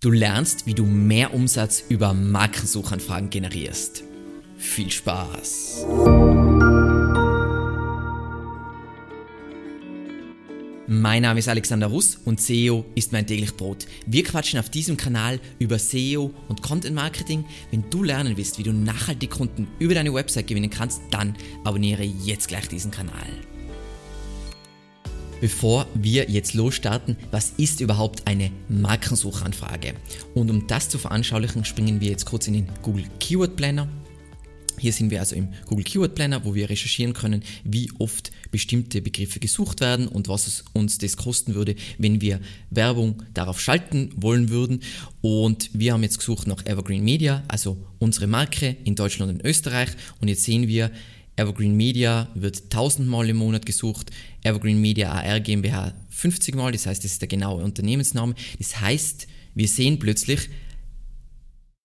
Du lernst, wie du mehr Umsatz über Markensuchanfragen generierst. Viel Spaß! Mein Name ist Alexander Russ und SEO ist mein täglich Brot. Wir quatschen auf diesem Kanal über SEO und Content Marketing. Wenn du lernen willst, wie du nachhaltig Kunden über deine Website gewinnen kannst, dann abonniere jetzt gleich diesen Kanal. Bevor wir jetzt losstarten, was ist überhaupt eine Markensuchanfrage? Und um das zu veranschaulichen, springen wir jetzt kurz in den Google Keyword Planner. Hier sind wir also im Google Keyword Planner, wo wir recherchieren können, wie oft bestimmte Begriffe gesucht werden und was es uns das kosten würde, wenn wir Werbung darauf schalten wollen würden. Und wir haben jetzt gesucht nach Evergreen Media, also unsere Marke in Deutschland und Österreich. Und jetzt sehen wir, Evergreen Media wird tausendmal im Monat gesucht, Evergreen Media AR GmbH 50 Mal, das heißt, das ist der genaue Unternehmensname. Das heißt, wir sehen plötzlich,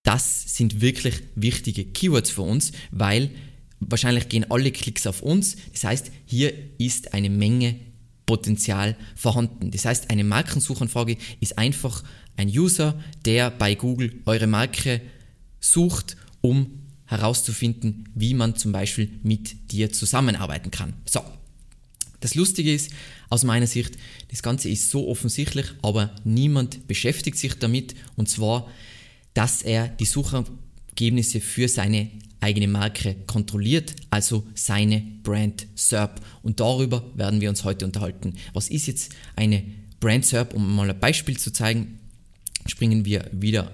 das sind wirklich wichtige Keywords für uns, weil wahrscheinlich gehen alle Klicks auf uns. Das heißt, hier ist eine Menge Potenzial vorhanden. Das heißt, eine Markensuchanfrage ist einfach ein User, der bei Google eure Marke sucht, um herauszufinden, wie man zum Beispiel mit dir zusammenarbeiten kann. So, das Lustige ist, aus meiner Sicht, das Ganze ist so offensichtlich, aber niemand beschäftigt sich damit und zwar, dass er die Suchergebnisse für seine eigene Marke kontrolliert, also seine Brand SERP. Und darüber werden wir uns heute unterhalten. Was ist jetzt eine Brand SERP? Um mal ein Beispiel zu zeigen, springen wir wieder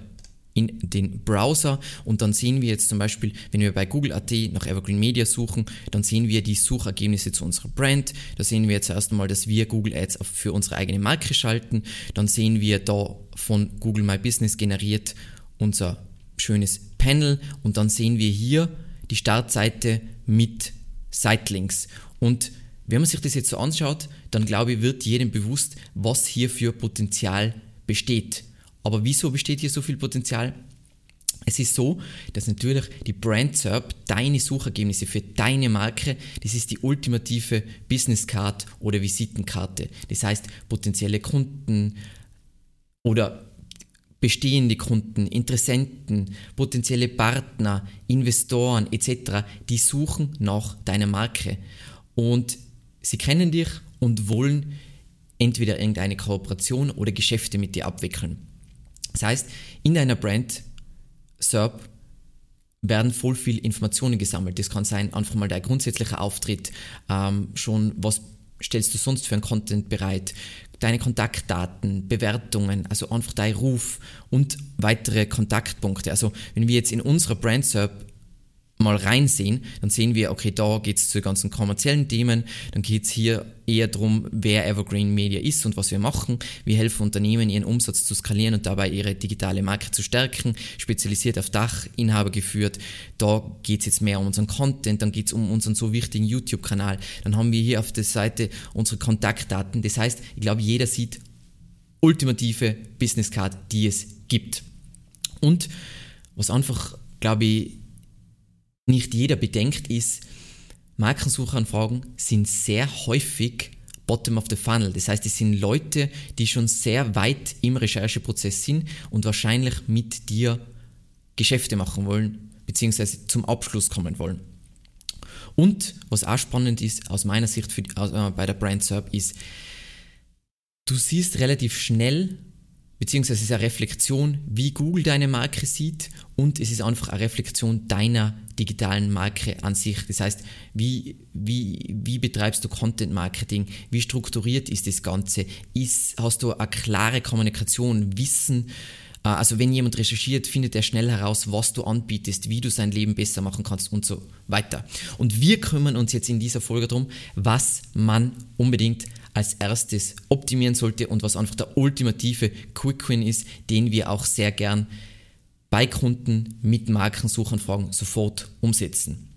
in den Browser und dann sehen wir jetzt zum Beispiel, wenn wir bei Google.at nach Evergreen Media suchen, dann sehen wir die Suchergebnisse zu unserer Brand. Da sehen wir jetzt erst einmal, dass wir Google Ads für unsere eigene Marke schalten. Dann sehen wir da von Google My Business generiert unser schönes Panel und dann sehen wir hier die Startseite mit Sitelinks. Und wenn man sich das jetzt so anschaut, dann glaube ich, wird jedem bewusst, was hier für Potenzial besteht. Aber wieso besteht hier so viel Potenzial? Es ist so, dass natürlich die Brand SERP, deine Suchergebnisse für deine Marke, das ist die ultimative Business Card oder Visitenkarte. Das heißt, potenzielle Kunden oder bestehende Kunden, Interessenten, potenzielle Partner, Investoren etc., die suchen nach deiner Marke. Und sie kennen dich und wollen entweder irgendeine Kooperation oder Geschäfte mit dir abwickeln. Das heißt, in deiner Brand SERP werden voll viel Informationen gesammelt. Das kann sein, einfach mal dein grundsätzlicher Auftritt, ähm, schon was stellst du sonst für einen Content bereit, deine Kontaktdaten, Bewertungen, also einfach dein Ruf und weitere Kontaktpunkte. Also wenn wir jetzt in unserer Brand SERP mal reinsehen, dann sehen wir, okay, da geht es zu ganzen kommerziellen Themen, dann geht es hier eher darum, wer Evergreen Media ist und was wir machen. Wir helfen Unternehmen, ihren Umsatz zu skalieren und dabei ihre digitale Marke zu stärken, spezialisiert auf Dachinhaber geführt. Da geht es jetzt mehr um unseren Content, dann geht es um unseren so wichtigen YouTube-Kanal. Dann haben wir hier auf der Seite unsere Kontaktdaten. Das heißt, ich glaube, jeder sieht ultimative Business Card, die es gibt. Und was einfach, glaube ich, nicht jeder bedenkt, ist, Markensuchanfragen sind sehr häufig bottom of the funnel. Das heißt, es sind Leute, die schon sehr weit im Rechercheprozess sind und wahrscheinlich mit dir Geschäfte machen wollen, beziehungsweise zum Abschluss kommen wollen. Und was auch spannend ist, aus meiner Sicht für, äh, bei der Brand SERP, ist, du siehst relativ schnell, beziehungsweise es ist eine Reflexion, wie Google deine Marke sieht und es ist einfach eine Reflexion deiner digitalen Marke an sich. Das heißt, wie, wie, wie betreibst du Content Marketing? Wie strukturiert ist das Ganze? Ist, hast du eine klare Kommunikation, Wissen? Äh, also wenn jemand recherchiert, findet er schnell heraus, was du anbietest, wie du sein Leben besser machen kannst und so weiter. Und wir kümmern uns jetzt in dieser Folge darum, was man unbedingt als erstes optimieren sollte und was einfach der ultimative Quick Win ist, den wir auch sehr gern bei Kunden mit Markensuchanfragen sofort umsetzen.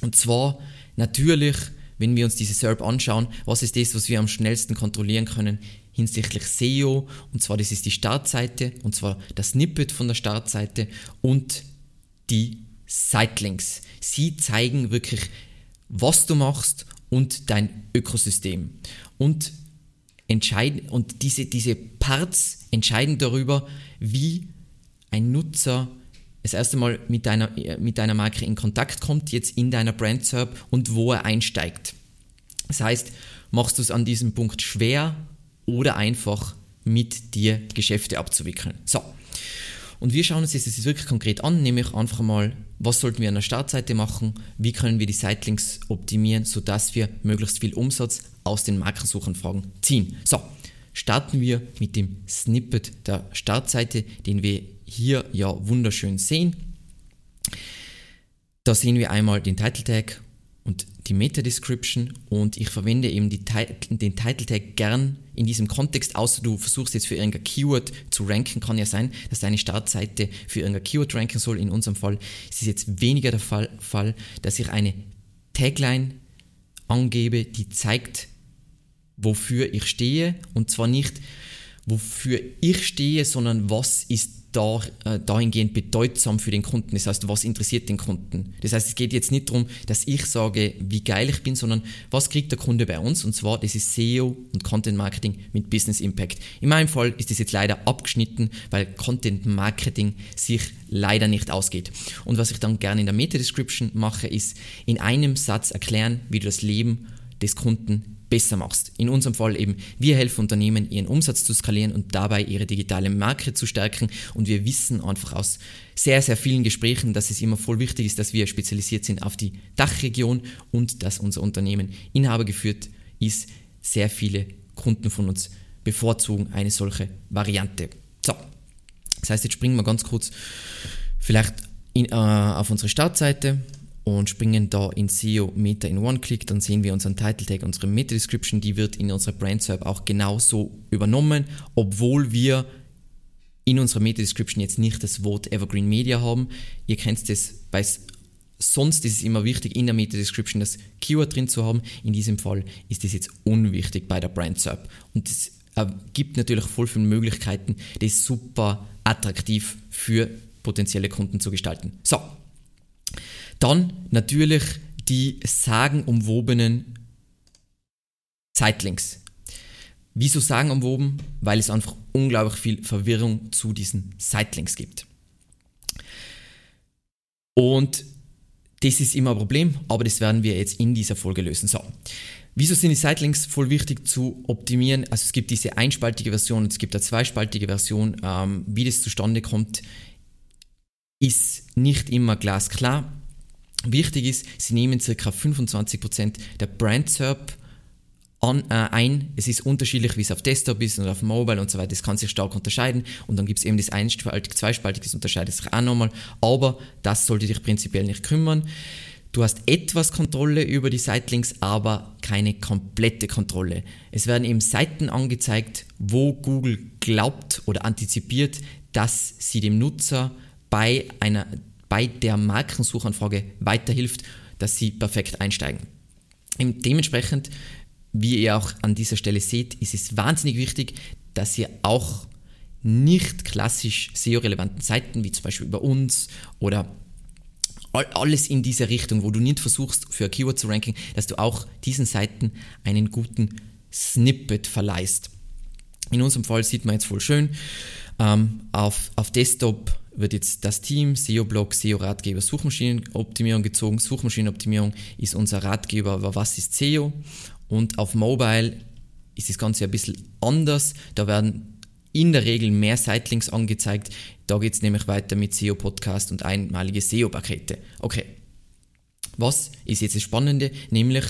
Und zwar natürlich, wenn wir uns diese SERP anschauen, was ist das, was wir am schnellsten kontrollieren können hinsichtlich SEO? Und zwar das ist die Startseite, und zwar das Snippet von der Startseite und die Sitelinks. Sie zeigen wirklich, was du machst und dein Ökosystem. Und entscheiden und diese, diese Parts entscheiden darüber, wie ein Nutzer das erste Mal mit deiner, mit deiner Marke in Kontakt kommt, jetzt in deiner Brand SERP und wo er einsteigt. Das heißt, machst du es an diesem Punkt schwer oder einfach mit dir Geschäfte abzuwickeln. So. Und wir schauen uns das wirklich konkret an, nämlich einfach mal, was sollten wir an der Startseite machen, wie können wir die Sitelinks optimieren, sodass wir möglichst viel Umsatz aus den Markensuchanfragen ziehen. So, starten wir mit dem Snippet der Startseite, den wir hier ja wunderschön sehen. Da sehen wir einmal den Title Tag und die Meta Description und ich verwende eben die, den Title Tag gern in diesem Kontext, außer du versuchst jetzt für irgendein Keyword zu ranken, kann ja sein, dass deine Startseite für irgendein Keyword ranken soll. In unserem Fall ist es jetzt weniger der Fall, Fall dass ich eine Tagline angebe, die zeigt, wofür ich stehe und zwar nicht, wofür ich stehe, sondern was ist da, äh, dahingehend bedeutsam für den Kunden. Das heißt, was interessiert den Kunden? Das heißt, es geht jetzt nicht darum, dass ich sage, wie geil ich bin, sondern was kriegt der Kunde bei uns? Und zwar, das ist SEO und Content Marketing mit Business Impact. In meinem Fall ist das jetzt leider abgeschnitten, weil Content Marketing sich leider nicht ausgeht. Und was ich dann gerne in der Meta Description mache, ist in einem Satz erklären, wie du das Leben des Kunden besser machst. In unserem Fall eben, wir helfen Unternehmen, ihren Umsatz zu skalieren und dabei ihre digitale Marke zu stärken. Und wir wissen einfach aus sehr, sehr vielen Gesprächen, dass es immer voll wichtig ist, dass wir spezialisiert sind auf die Dachregion und dass unser Unternehmen inhabergeführt ist. Sehr viele Kunden von uns bevorzugen eine solche Variante. So, das heißt, jetzt springen wir ganz kurz vielleicht in, äh, auf unsere Startseite und springen da in SEO Meta in One-Click, dann sehen wir unseren Title Tag, unsere Meta Description, die wird in unserer Brand SERP auch genauso übernommen, obwohl wir in unserer Meta Description jetzt nicht das Wort Evergreen Media haben. Ihr kennt das, weil sonst ist es immer wichtig, in der Meta Description das Keyword drin zu haben. In diesem Fall ist das jetzt unwichtig bei der Brand SERP. Und es gibt natürlich voll viele Möglichkeiten, das super attraktiv für potenzielle Kunden zu gestalten. So, dann natürlich die sagenumwobenen Zeitlinks. Wieso sagenumwoben? Weil es einfach unglaublich viel Verwirrung zu diesen Sitelinks gibt. Und das ist immer ein Problem, aber das werden wir jetzt in dieser Folge lösen. So, wieso sind die Sitelinks voll wichtig zu optimieren? Also es gibt diese einspaltige Version und es gibt eine zweispaltige Version. Ähm, wie das zustande kommt, ist nicht immer glasklar. Wichtig ist, sie nehmen ca. 25% der Brand SERP an, äh, ein. Es ist unterschiedlich, wie es auf Desktop ist und auf Mobile und so weiter. Das kann sich stark unterscheiden. Und dann gibt es eben das einspaltig, zweispaltig, das unterscheidet sich auch nochmal. Aber das sollte dich prinzipiell nicht kümmern. Du hast etwas Kontrolle über die Sitelinks, aber keine komplette Kontrolle. Es werden eben Seiten angezeigt, wo Google glaubt oder antizipiert, dass sie dem Nutzer bei einer bei der Markensuchanfrage weiterhilft, dass sie perfekt einsteigen. Dementsprechend, wie ihr auch an dieser Stelle seht, ist es wahnsinnig wichtig, dass ihr auch nicht klassisch SEO-relevanten Seiten, wie zum Beispiel über uns oder alles in diese Richtung, wo du nicht versuchst, für ein Keyword zu ranken, dass du auch diesen Seiten einen guten Snippet verleihst. In unserem Fall sieht man jetzt voll schön, ähm, auf, auf Desktop wird jetzt das Team SEO-Blog, SEO-Ratgeber, Suchmaschinenoptimierung gezogen. Suchmaschinenoptimierung ist unser Ratgeber, aber was ist SEO? Und auf Mobile ist das Ganze ein bisschen anders. Da werden in der Regel mehr Sitelinks angezeigt. Da geht es nämlich weiter mit SEO-Podcast und einmalige SEO-Pakete. Okay. Was ist jetzt das Spannende? Nämlich,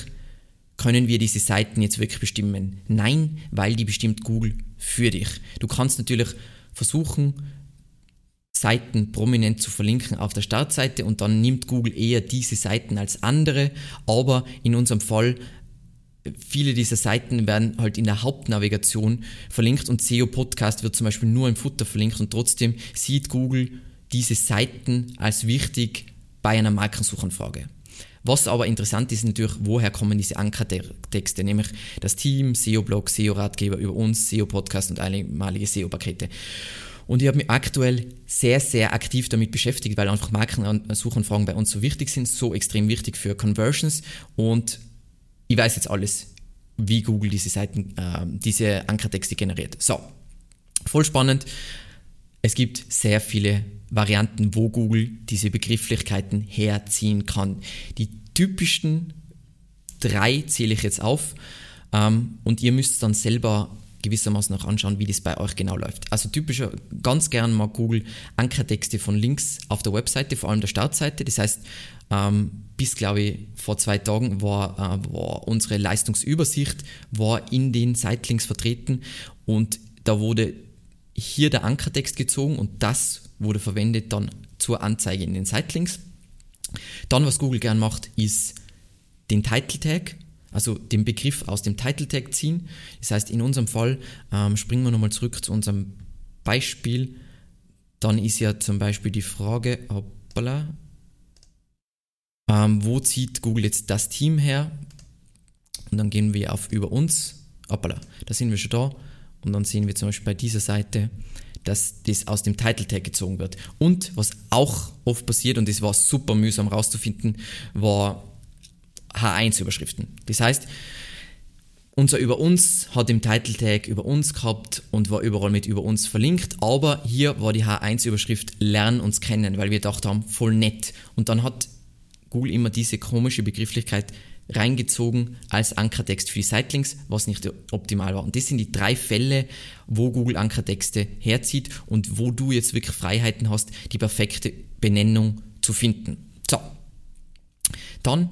können wir diese Seiten jetzt wirklich bestimmen? Nein, weil die bestimmt Google für dich. Du kannst natürlich versuchen, Seiten prominent zu verlinken auf der Startseite und dann nimmt Google eher diese Seiten als andere, aber in unserem Fall viele dieser Seiten werden halt in der Hauptnavigation verlinkt und SEO Podcast wird zum Beispiel nur im Futter verlinkt und trotzdem sieht Google diese Seiten als wichtig bei einer Markensuchanfrage. Was aber interessant ist natürlich, woher kommen diese Ankertexte, nämlich das Team, SEO-Blog, SEO-Ratgeber über uns, SEO-Podcast und einmalige SEO-Pakete. Und ich habe mich aktuell sehr, sehr aktiv damit beschäftigt, weil einfach Markensuchanfragen bei uns so wichtig sind, so extrem wichtig für Conversions. Und ich weiß jetzt alles wie Google diese Seiten, äh, diese Ankertexte generiert. So, voll spannend. Es gibt sehr viele Varianten, wo Google diese Begrifflichkeiten herziehen kann. Die typischsten drei zähle ich jetzt auf ähm, und ihr müsst dann selber gewissermaßen auch anschauen, wie das bei euch genau läuft. Also typischer, ganz gern mag Google Ankertexte von Links auf der Webseite, vor allem der Startseite. Das heißt, ähm, bis glaube ich vor zwei Tagen war, äh, war unsere Leistungsübersicht war in den Sitelinks vertreten und da wurde hier der Ankertext gezogen und das wurde verwendet dann zur Anzeige in den Sitelinks. Dann, was Google gern macht, ist den Title Tag also den Begriff aus dem Title Tag ziehen. Das heißt, in unserem Fall ähm, springen wir nochmal zurück zu unserem Beispiel. Dann ist ja zum Beispiel die Frage, hoppala, ähm, wo zieht Google jetzt das Team her? Und dann gehen wir auf über uns, hoppala, da sind wir schon da. Und dann sehen wir zum Beispiel bei dieser Seite, dass das aus dem Title Tag gezogen wird. Und was auch oft passiert, und das war super mühsam rauszufinden, war H1-Überschriften. Das heißt, unser über uns hat im Title Tag über uns gehabt und war überall mit über uns verlinkt, aber hier war die H1-Überschrift Lern uns kennen, weil wir gedacht haben, voll nett. Und dann hat Google immer diese komische Begrifflichkeit reingezogen als Ankertext für die Sitelinks, was nicht optimal war. Und das sind die drei Fälle, wo Google Ankertexte herzieht und wo du jetzt wirklich Freiheiten hast, die perfekte Benennung zu finden. So. Dann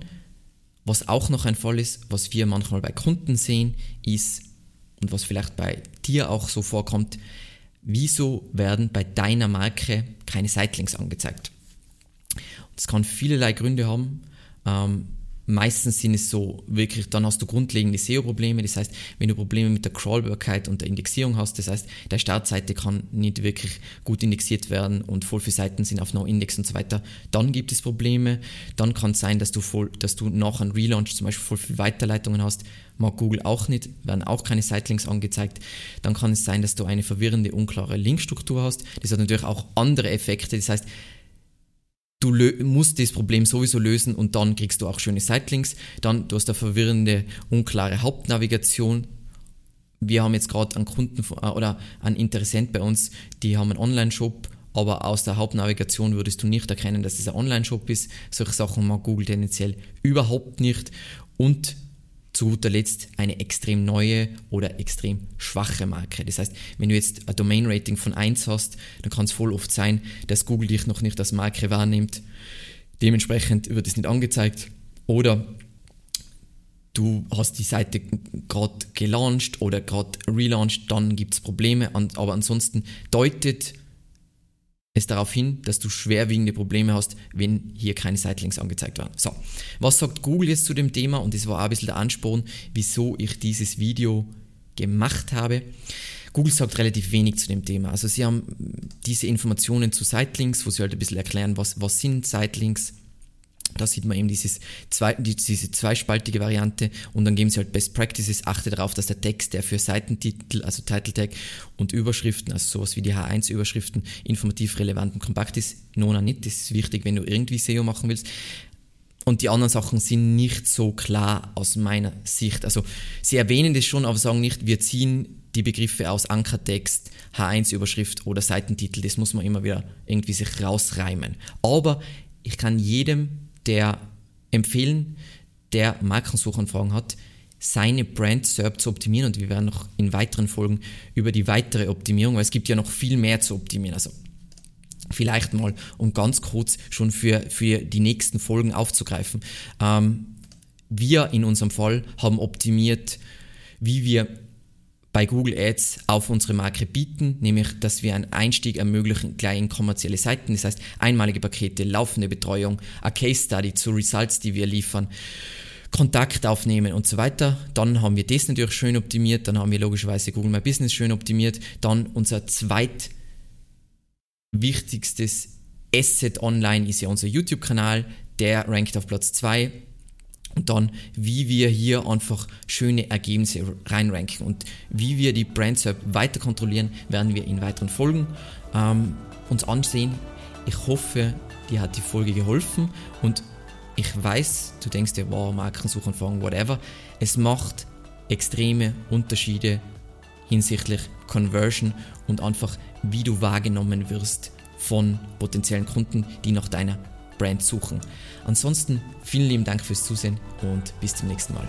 was auch noch ein Fall ist, was wir manchmal bei Kunden sehen, ist, und was vielleicht bei dir auch so vorkommt, wieso werden bei deiner Marke keine Sitelinks angezeigt? Das kann vielerlei Gründe haben. Ähm, Meistens sind es so wirklich, dann hast du grundlegende SEO-Probleme. Das heißt, wenn du Probleme mit der Crawlbarkeit und der Indexierung hast, das heißt, der Startseite kann nicht wirklich gut indexiert werden und voll viele Seiten sind auf No-Index und so weiter, dann gibt es Probleme. Dann kann es sein, dass du, voll, dass du nach einem Relaunch zum Beispiel voll viele Weiterleitungen hast. Mag Google auch nicht, werden auch keine Sitelinks angezeigt. Dann kann es sein, dass du eine verwirrende, unklare Linkstruktur hast. Das hat natürlich auch andere Effekte. Das heißt, du musst das Problem sowieso lösen und dann kriegst du auch schöne Sitelinks. Dann, du hast eine verwirrende, unklare Hauptnavigation. Wir haben jetzt gerade einen Kunden äh, oder einen Interessent bei uns, die haben einen Online-Shop, aber aus der Hauptnavigation würdest du nicht erkennen, dass es ein Online-Shop ist. Solche Sachen mag Google tendenziell überhaupt nicht. Und zu guter Letzt eine extrem neue oder extrem schwache Marke. Das heißt, wenn du jetzt ein Domain-Rating von 1 hast, dann kann es voll oft sein, dass Google dich noch nicht als Marke wahrnimmt. Dementsprechend wird es nicht angezeigt. Oder du hast die Seite gerade gelauncht oder gerade relaunched, dann gibt es Probleme. Aber ansonsten deutet es darauf hin, dass du schwerwiegende Probleme hast, wenn hier keine Sitelinks angezeigt werden. So, was sagt Google jetzt zu dem Thema? Und das war auch ein bisschen der Ansporn, wieso ich dieses Video gemacht habe. Google sagt relativ wenig zu dem Thema. Also sie haben diese Informationen zu Sitelinks, wo sie halt ein bisschen erklären, was, was sind Sitelinks, da sieht man eben dieses zwei, diese zweispaltige Variante und dann geben sie halt Best Practices. Achte darauf, dass der Text, der für Seitentitel, also Title Tag und Überschriften, also sowas wie die H1-Überschriften, informativ relevant und kompakt ist. Nona nicht, das ist wichtig, wenn du irgendwie SEO machen willst. Und die anderen Sachen sind nicht so klar aus meiner Sicht. Also sie erwähnen das schon, aber sagen nicht, wir ziehen die Begriffe aus Ankertext, H1-Überschrift oder Seitentitel. Das muss man immer wieder irgendwie sich rausreimen. Aber ich kann jedem der empfehlen, der Markensuchanfragen hat, seine Brand SERP zu optimieren und wir werden noch in weiteren Folgen über die weitere Optimierung, weil es gibt ja noch viel mehr zu optimieren. Also vielleicht mal, um ganz kurz schon für, für die nächsten Folgen aufzugreifen. Ähm, wir in unserem Fall haben optimiert, wie wir bei Google Ads auf unsere Marke bieten, nämlich dass wir einen Einstieg ermöglichen gleich in kommerzielle Seiten, das heißt einmalige Pakete, laufende Betreuung, eine Case Study zu Results, die wir liefern, Kontakt aufnehmen und so weiter. Dann haben wir das natürlich schön optimiert, dann haben wir logischerweise Google My Business schön optimiert, dann unser zweitwichtigstes Asset online ist ja unser YouTube-Kanal, der rankt auf Platz 2 und dann, wie wir hier einfach schöne Ergebnisse reinranken und wie wir die Brand weiter kontrollieren, werden wir in weiteren Folgen ähm, uns ansehen. Ich hoffe, dir hat die Folge geholfen und ich weiß, du denkst dir, wow, Markensuchanfang, whatever. Es macht extreme Unterschiede hinsichtlich Conversion und einfach wie du wahrgenommen wirst von potenziellen Kunden, die nach deiner Brand suchen. Ansonsten vielen lieben Dank fürs Zusehen und bis zum nächsten Mal.